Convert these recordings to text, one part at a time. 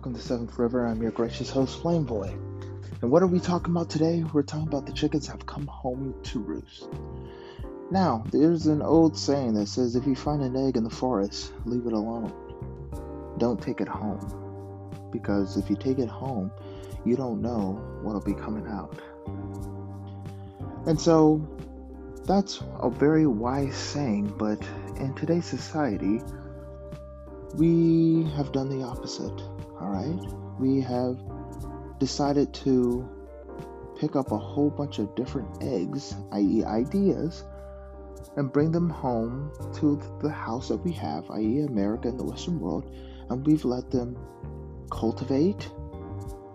welcome to Seventh River. I'm your gracious host, Flame Boy. And what are we talking about today? We're talking about the chickens have come home to roost. Now, there's an old saying that says if you find an egg in the forest, leave it alone. Don't take it home. Because if you take it home, you don't know what'll be coming out. And so, that's a very wise saying, but in today's society, we have done the opposite. All right? We have decided to pick up a whole bunch of different eggs, i.e., ideas, and bring them home to the house that we have, i.e., America and the Western world, and we've let them cultivate,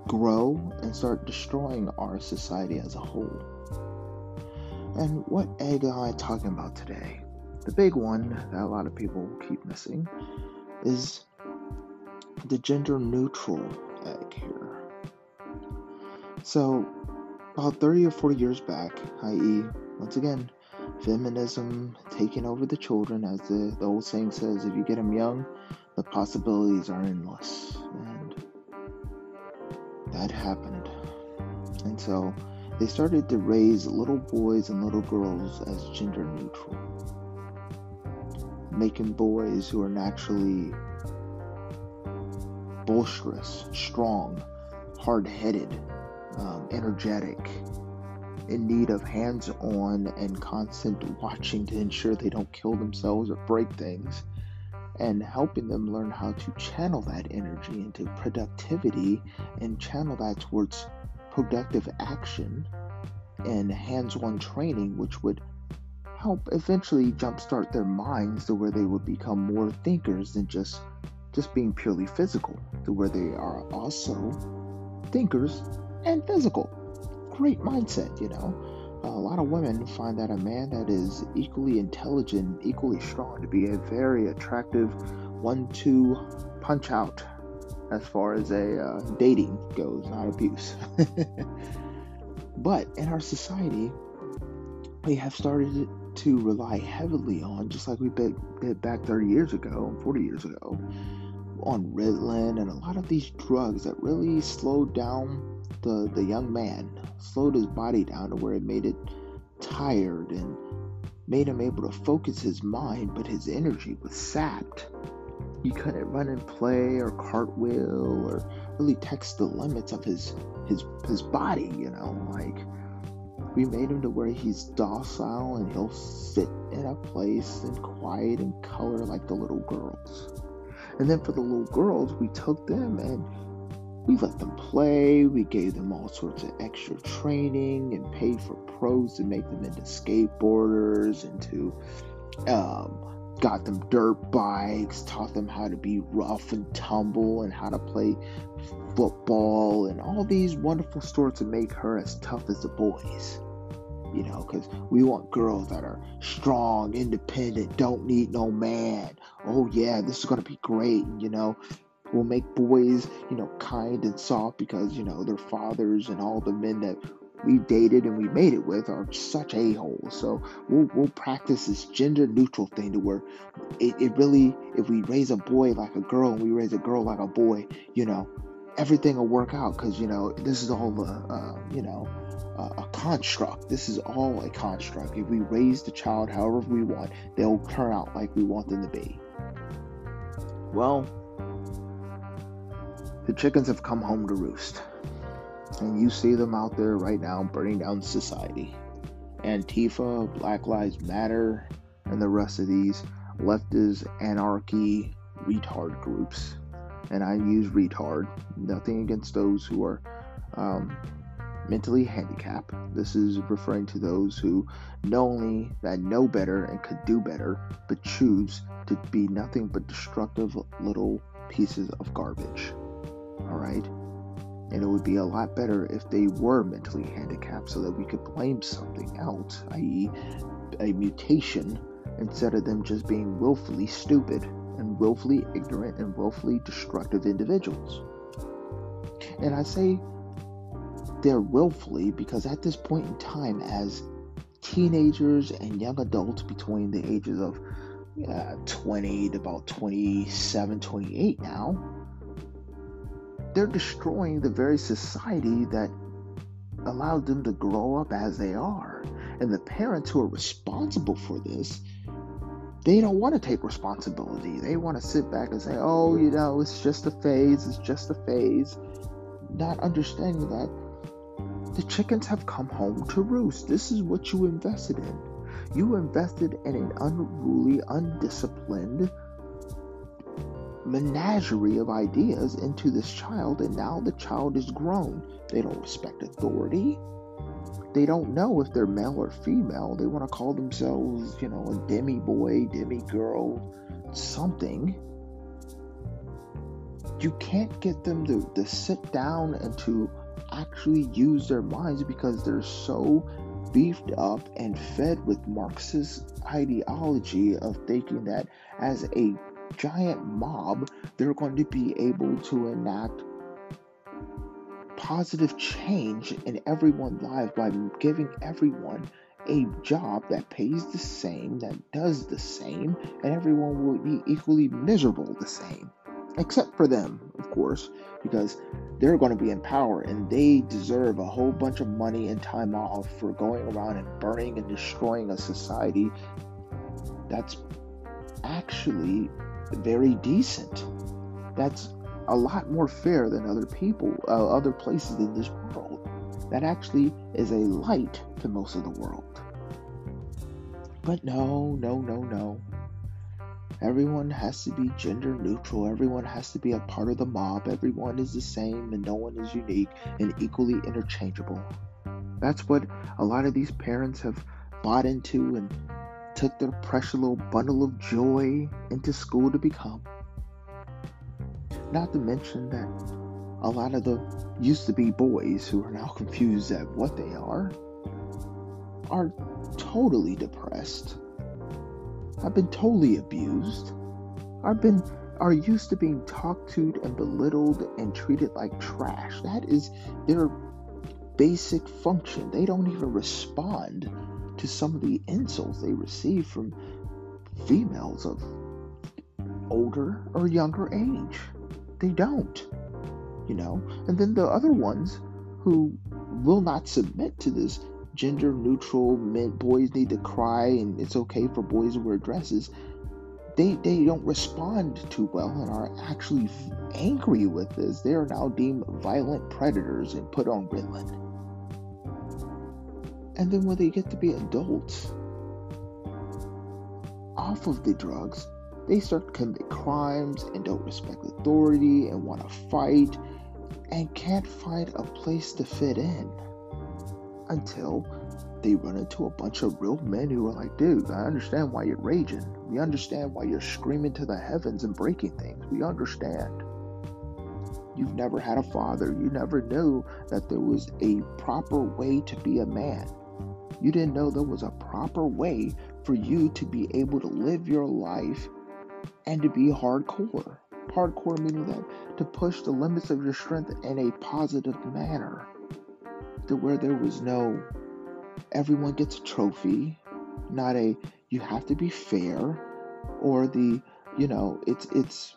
grow, and start destroying our society as a whole. And what egg am I talking about today? The big one that a lot of people keep missing is the gender neutral egg here. So, about 30 or 40 years back, i.e., once again, feminism taking over the children, as the, the old saying says, if you get them young, the possibilities are endless. And that happened. And so they started to raise little boys and little girls as gender neutral making boys who are naturally boisterous, strong, hard headed, um, energetic, in need of hands on and constant watching to ensure they don't kill themselves or break things, and helping them learn how to channel that energy into productivity and channel that towards productive action and hands on training, which would help eventually jumpstart their minds to where they would become more thinkers than just just being purely physical, to where they are also thinkers and physical. Great mindset, you know. A lot of women find that a man that is equally intelligent, equally strong, to be a very attractive one-two punch out as far as a uh, dating goes, not abuse. but in our society, we have started to rely heavily on, just like we did back 30 years ago, 40 years ago, on Ritalin and a lot of these drugs that really slowed down the, the young man, slowed his body down to where it made it tired and made him able to focus his mind, but his energy was sapped. He couldn't run and play or cartwheel or really test the limits of his his his body, you know, like we made him to where he's docile and he'll sit in a place and quiet and color like the little girls. And then for the little girls, we took them and we let them play. We gave them all sorts of extra training and paid for pros to make them into skateboarders, into um, got them dirt bikes, taught them how to be rough and tumble and how to play football and all these wonderful stories to make her as tough as the boys you know, because we want girls that are strong, independent, don't need no man. Oh, yeah, this is going to be great, you know. We'll make boys, you know, kind and soft because, you know, their fathers and all the men that we dated and we made it with are such a-holes. So we'll, we'll practice this gender neutral thing to where it, it really, if we raise a boy like a girl and we raise a girl like a boy, you know, everything will work out because, you know, this is all, uh, uh, you know, uh, a construct. This is all a construct. If we raise the child however we want, they'll turn out like we want them to be. Well, the chickens have come home to roost. And you see them out there right now burning down society. Antifa, Black Lives Matter, and the rest of these leftist anarchy retard groups. And I use retard, nothing against those who are um, mentally handicapped. This is referring to those who not only that know better and could do better, but choose to be nothing but destructive little pieces of garbage. All right? And it would be a lot better if they were mentally handicapped so that we could blame something else, i.e., a mutation, instead of them just being willfully stupid and willfully ignorant and willfully destructive individuals. And I say there willfully because at this point in time, as teenagers and young adults between the ages of uh, 20 to about 27, 28 now, they're destroying the very society that allowed them to grow up as they are. And the parents who are responsible for this, they don't want to take responsibility. They want to sit back and say, oh, you know, it's just a phase, it's just a phase. Not understanding that the chickens have come home to roost. This is what you invested in. You invested in an unruly, undisciplined menagerie of ideas into this child, and now the child is grown. They don't respect authority. They don't know if they're male or female. They want to call themselves, you know, a demi boy, demi girl, something. You can't get them to, to sit down and to actually use their minds because they're so beefed up and fed with Marxist ideology of thinking that as a giant mob, they're going to be able to enact positive change in everyone's lives by giving everyone a job that pays the same, that does the same, and everyone will be equally miserable the same. Except for them, of course, because they're going to be in power and they deserve a whole bunch of money and time off for going around and burning and destroying a society that's actually very decent. That's a lot more fair than other people, uh, other places in this world. That actually is a light to most of the world. But no, no, no, no. Everyone has to be gender neutral. Everyone has to be a part of the mob. Everyone is the same and no one is unique and equally interchangeable. That's what a lot of these parents have bought into and took their precious little bundle of joy into school to become. Not to mention that a lot of the used to be boys who are now confused at what they are are totally depressed. I've been totally abused. I've been are used to being talked to and belittled and treated like trash. That is their basic function. They don't even respond to some of the insults they receive from females of older or younger age. They don't, you know. And then the other ones who will not submit to this gender neutral men boys need to cry and it's okay for boys to wear dresses. They they don't respond too well and are actually angry with this. They are now deemed violent predators and put on ritalin and then when they get to be adults, off of the drugs, they start to commit crimes and don't respect authority and want to fight and can't find a place to fit in until they run into a bunch of real men who are like, dude, I understand why you're raging. We understand why you're screaming to the heavens and breaking things. We understand. You've never had a father. You never knew that there was a proper way to be a man. You didn't know there was a proper way for you to be able to live your life and to be hardcore. Hardcore meaning that to push the limits of your strength in a positive manner. To where there was no everyone gets a trophy, not a you have to be fair or the you know, it's it's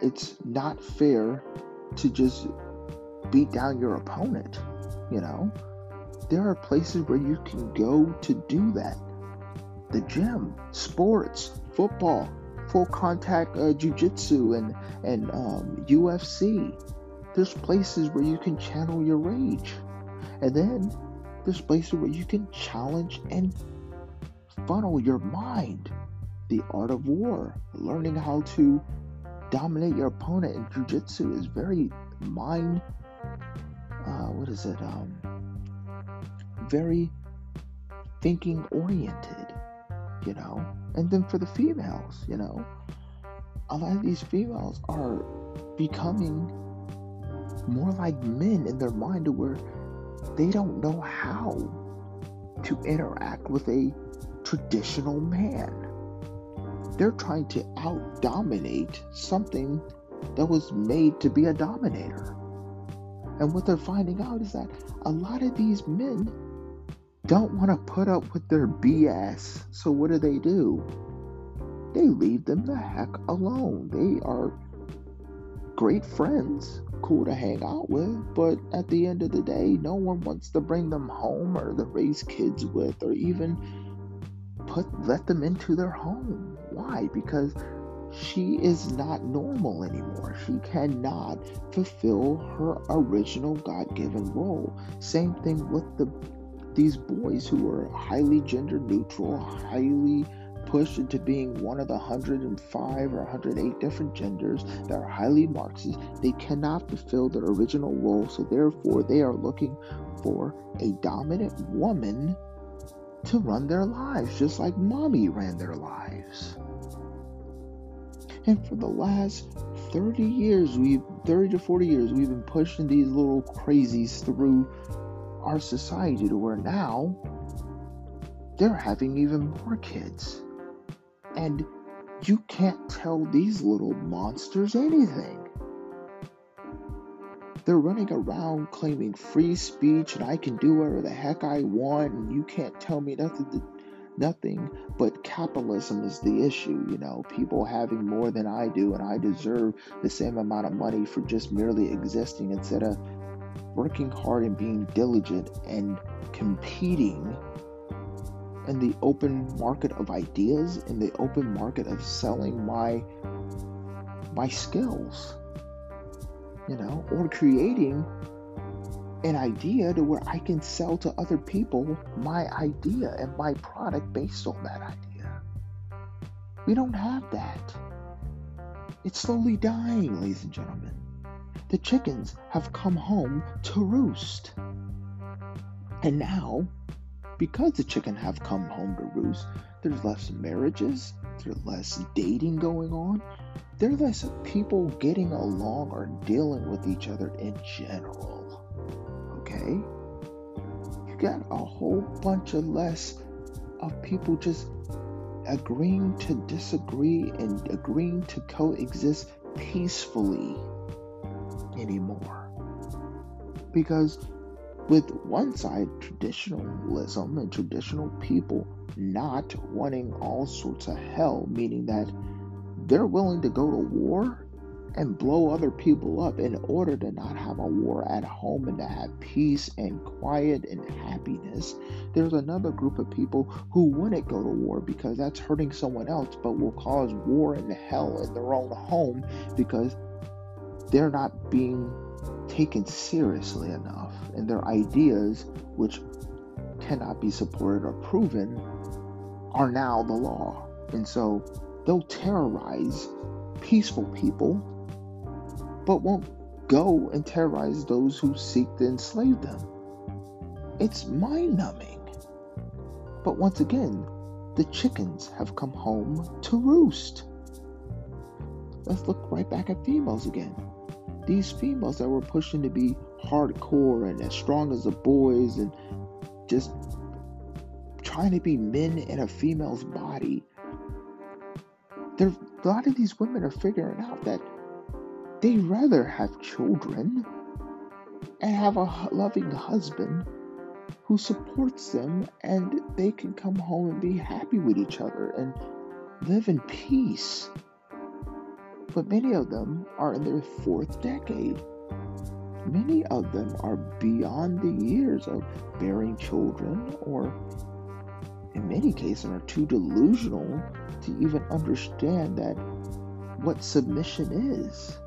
it's not fair to just beat down your opponent, you know? there are places where you can go to do that. The gym, sports, football, full contact uh, jiu-jitsu and and um, UFC. There's places where you can channel your rage, and then there's places where you can challenge and funnel your mind. The art of war, learning how to dominate your opponent in jiu-jitsu is very mind. Uh, what is it? Um, very thinking oriented, you know. And then for the females, you know, a lot of these females are becoming more like men in their mind to where they don't know how to interact with a traditional man. They're trying to out dominate something that was made to be a dominator. And what they're finding out is that a lot of these men don't want to put up with their BS. So what do they do? They leave them the heck alone. They are great friends, cool to hang out with, but at the end of the day, no one wants to bring them home or to raise kids with or even put let them into their home. Why? Because she is not normal anymore. She cannot fulfill her original God-given role. Same thing with the these boys who are highly gender neutral, highly pushed into being one of the 105 or 108 different genders that are highly Marxist. They cannot fulfill their original role, so therefore they are looking for a dominant woman to run their lives, just like mommy ran their lives. And for the last 30 years, we've 30 to 40 years, we've been pushing these little crazies through our society to where now they're having even more kids. And you can't tell these little monsters anything. They're running around claiming free speech and I can do whatever the heck I want and you can't tell me nothing to, nothing but capitalism is the issue, you know, people having more than I do and I deserve the same amount of money for just merely existing instead of working hard and being diligent and competing in the open market of ideas, in the open market of selling my my skills. You know, or creating an idea to where I can sell to other people my idea and my product based on that idea. We don't have that. It's slowly dying, ladies and gentlemen. The chickens have come home to roost. And now because the chicken have come home to roost, there's less marriages, there's less dating going on, there's less people getting along or dealing with each other in general. Okay? You got a whole bunch of less of people just agreeing to disagree and agreeing to coexist peacefully anymore. Because with one side traditionalism and traditional people not wanting all sorts of hell, meaning that they're willing to go to war and blow other people up in order to not have a war at home and to have peace and quiet and happiness. There's another group of people who wouldn't go to war because that's hurting someone else, but will cause war and hell in their own home because they're not being taken seriously enough, and their ideas, which cannot be supported or proven, are now the law. And so they'll terrorize peaceful people, but won't go and terrorize those who seek to enslave them. It's mind numbing. But once again, the chickens have come home to roost. Let's look right back at females again these females that were pushing to be hardcore and as strong as the boys and just trying to be men in a female's body. There, a lot of these women are figuring out that they rather have children and have a loving husband who supports them and they can come home and be happy with each other and live in peace but many of them are in their fourth decade. Many of them are beyond the years of bearing children, or in many cases, are too delusional to even understand that what submission is.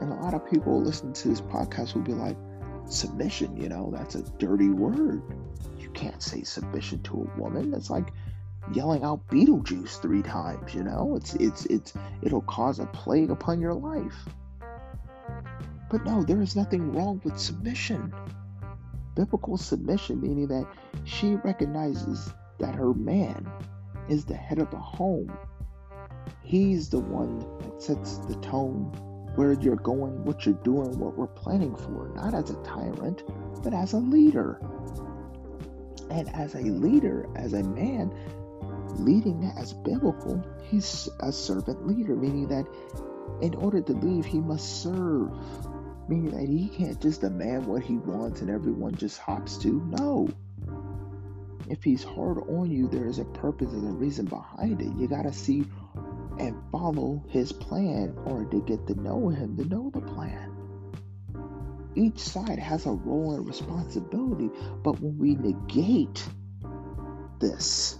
And a lot of people listening to this podcast will be like, submission, you know, that's a dirty word. You can't say submission to a woman. It's like yelling out Beetlejuice three times, you know? It's it's it's it'll cause a plague upon your life. But no, there is nothing wrong with submission. Biblical submission meaning that she recognizes that her man is the head of the home. He's the one that sets the tone where you're going, what you're doing, what we're planning for, not as a tyrant, but as a leader. And as a leader, as a man, leading as biblical, he's a servant leader, meaning that in order to lead, he must serve. Meaning that he can't just demand what he wants and everyone just hops to. No. If he's hard on you, there is a purpose and a reason behind it. You got to see and follow his plan or to get to know him to know the plan. Each side has a role and responsibility, but when we negate this,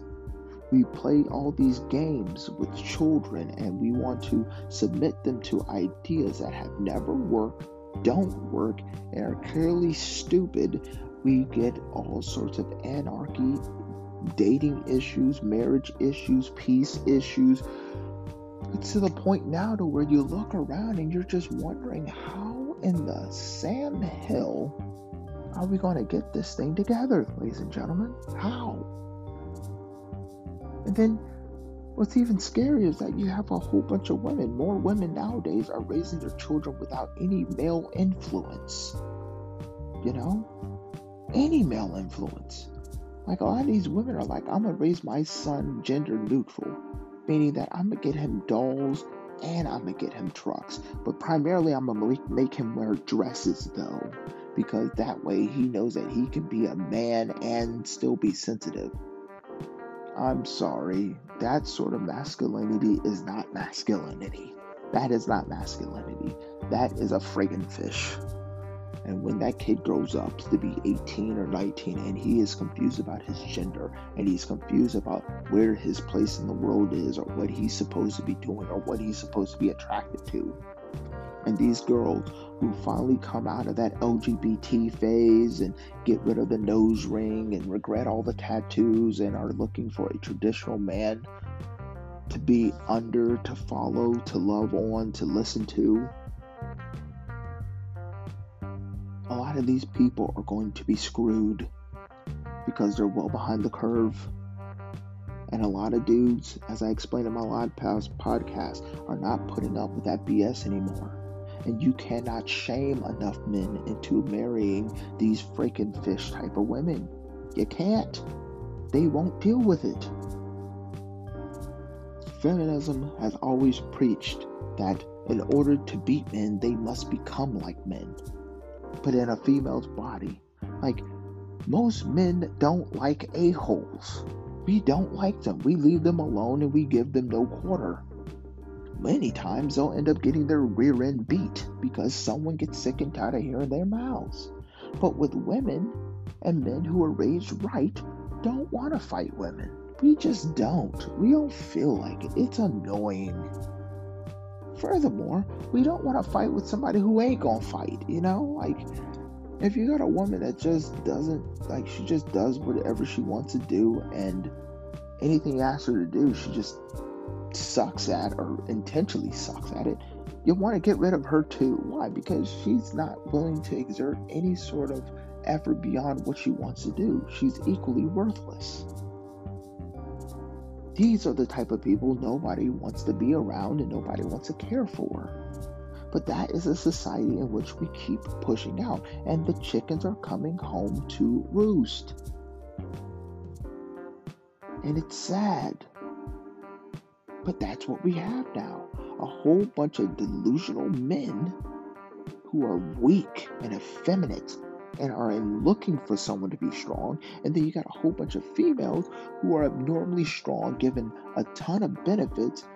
we play all these games with children and we want to submit them to ideas that have never worked, don't work, and are clearly stupid. We get all sorts of anarchy, dating issues, marriage issues, peace issues. It's to the point now to where you look around and you're just wondering how in the Sam Hill are we going to get this thing together, ladies and gentlemen? How? And then what's even scarier is that you have a whole bunch of women. More women nowadays are raising their children without any male influence. You know? Any male influence. Like a lot of these women are like, I'm gonna raise my son gender neutral, meaning that I'm gonna get him dolls and I'm gonna get him trucks. But primarily, I'm gonna make him wear dresses though, because that way he knows that he can be a man and still be sensitive. I'm sorry, that sort of masculinity is not masculinity. That is not masculinity. That is a friggin' fish. And when that kid grows up to be 18 or 19 and he is confused about his gender and he's confused about where his place in the world is or what he's supposed to be doing or what he's supposed to be attracted to. And these girls who finally come out of that LGBT phase and get rid of the nose ring and regret all the tattoos and are looking for a traditional man to be under, to follow, to love on, to listen to a lot of these people are going to be screwed because they're well behind the curve. And a lot of dudes, as I explained in my past podcast, are not putting up with that BS anymore. And you cannot shame enough men into marrying these freaking fish type of women. You can't. They won't deal with it. Feminism has always preached that in order to beat men, they must become like men but in a female's body. Like, most men don't like a-holes. We don't like them. We leave them alone and we give them no quarter. Many times they'll end up getting their rear end beat because someone gets sick and tired of hearing their mouths. But with women and men who are raised right, don't want to fight women. We just don't. We don't feel like it. It's annoying. Furthermore, we don't want to fight with somebody who ain't gonna fight, you know? Like, if you got a woman that just doesn't, like, she just does whatever she wants to do, and anything you ask her to do, she just sucks at or intentionally sucks at it, you want to get rid of her too. Why? Because she's not willing to exert any sort of effort beyond what she wants to do. She's equally worthless. These are the type of people nobody wants to be around and nobody wants to care for. But that is a society in which we keep pushing out, and the chickens are coming home to roost. And it's sad. But that's what we have now a whole bunch of delusional men who are weak and effeminate and are looking for someone to be strong. And then you got a whole bunch of females who are abnormally strong, given a ton of benefits,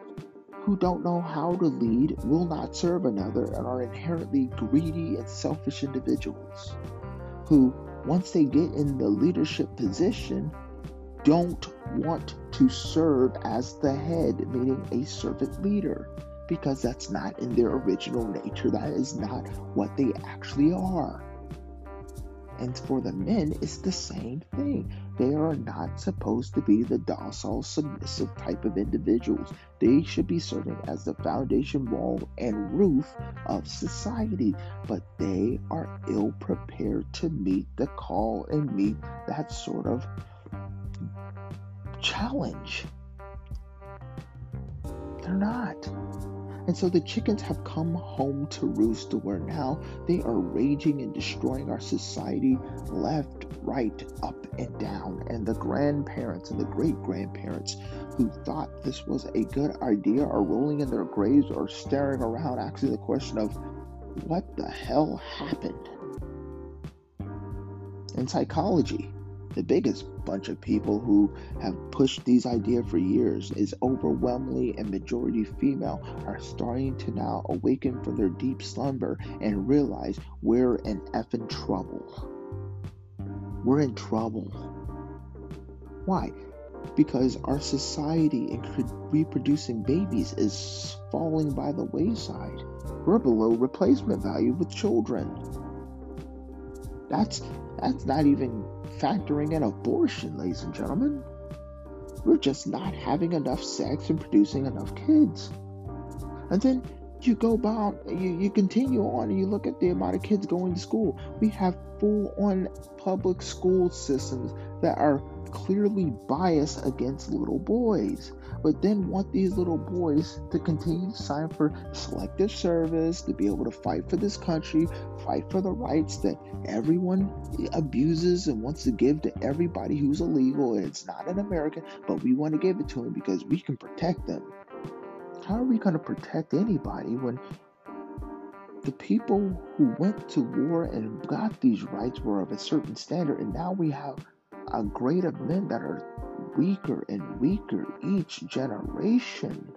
who don't know how to lead, will not serve another, and are inherently greedy and selfish individuals who, once they get in the leadership position, don't want to serve as the head, meaning a servant leader, because that's not in their original nature. That is not what they actually are. And for the men, it's the same thing. They are not supposed to be the docile, submissive type of individuals. They should be serving as the foundation, wall, and roof of society. But they are ill prepared to meet the call and meet that sort of challenge. They're not. And so the chickens have come home to roost to where now they are raging and destroying our society left, right, up, and down. And the grandparents and the great grandparents who thought this was a good idea are rolling in their graves or staring around asking the question of what the hell happened? In psychology, the biggest bunch of people who have pushed these ideas for years is overwhelmingly and majority female are starting to now awaken from their deep slumber and realize we're in effing trouble. We're in trouble. Why? Because our society in reproducing babies is falling by the wayside. We're below replacement value with children. That's that's not even factoring in abortion, ladies and gentlemen. We're just not having enough sex and producing enough kids. And then you go about, you, you continue on and you look at the amount of kids going to school. We have full on public school systems that are clearly biased against little boys, but then want these little boys to continue to sign for selective service, to be able to fight for this country, fight for the rights that everyone abuses and wants to give to everybody who's illegal. And it's not an American, but we want to give it to them because we can protect them. How are we going to protect anybody when the people who went to war and got these rights were of a certain standard, and now we have a grade of men that are weaker and weaker each generation.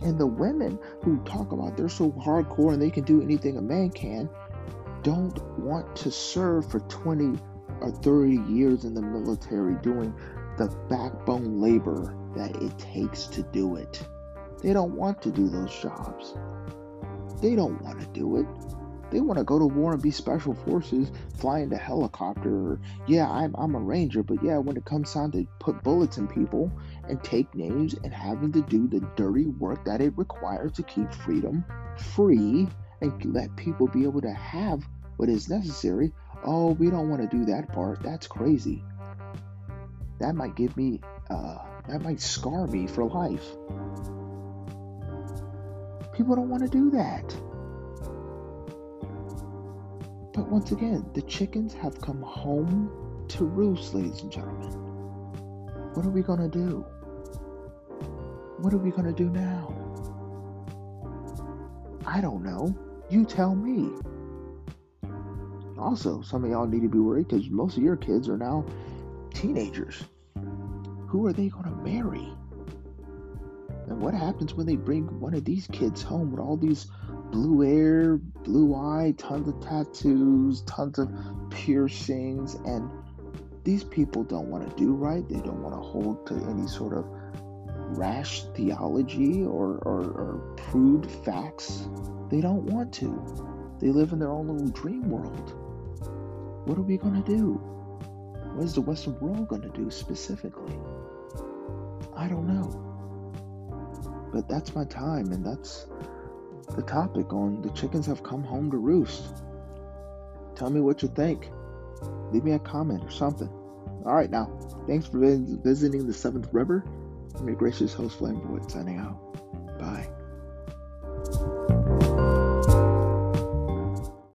And the women who talk about they're so hardcore and they can do anything a man can don't want to serve for 20 or 30 years in the military doing the backbone labor that it takes to do it. They don't want to do those jobs. They don't want to do it. They want to go to war and be special forces, flying the helicopter. Or, yeah, I'm, I'm a ranger, but yeah, when it comes time to put bullets in people and take names and having to do the dirty work that it requires to keep freedom free and let people be able to have what is necessary. Oh, we don't want to do that part. That's crazy. That might give me, uh, that might scar me for life. People don't want to do that. But once again, the chickens have come home to roost, ladies and gentlemen. What are we going to do? What are we going to do now? I don't know. You tell me. Also, some of y'all need to be worried because most of your kids are now teenagers. Who are they going to marry? And what happens when they bring one of these kids home with all these blue hair, blue eye, tons of tattoos, tons of piercings, and these people don't want to do right. They don't want to hold to any sort of rash theology or, or, or prude facts. They don't want to. They live in their own little dream world. What are we going to do? What is the Western world going to do specifically? I don't know. But that's my time, and that's the topic on the chickens have come home to roost. Tell me what you think. Leave me a comment or something. All right, now, thanks for visiting the Seventh River. I'm your gracious host, Flamboyant, signing out. Bye.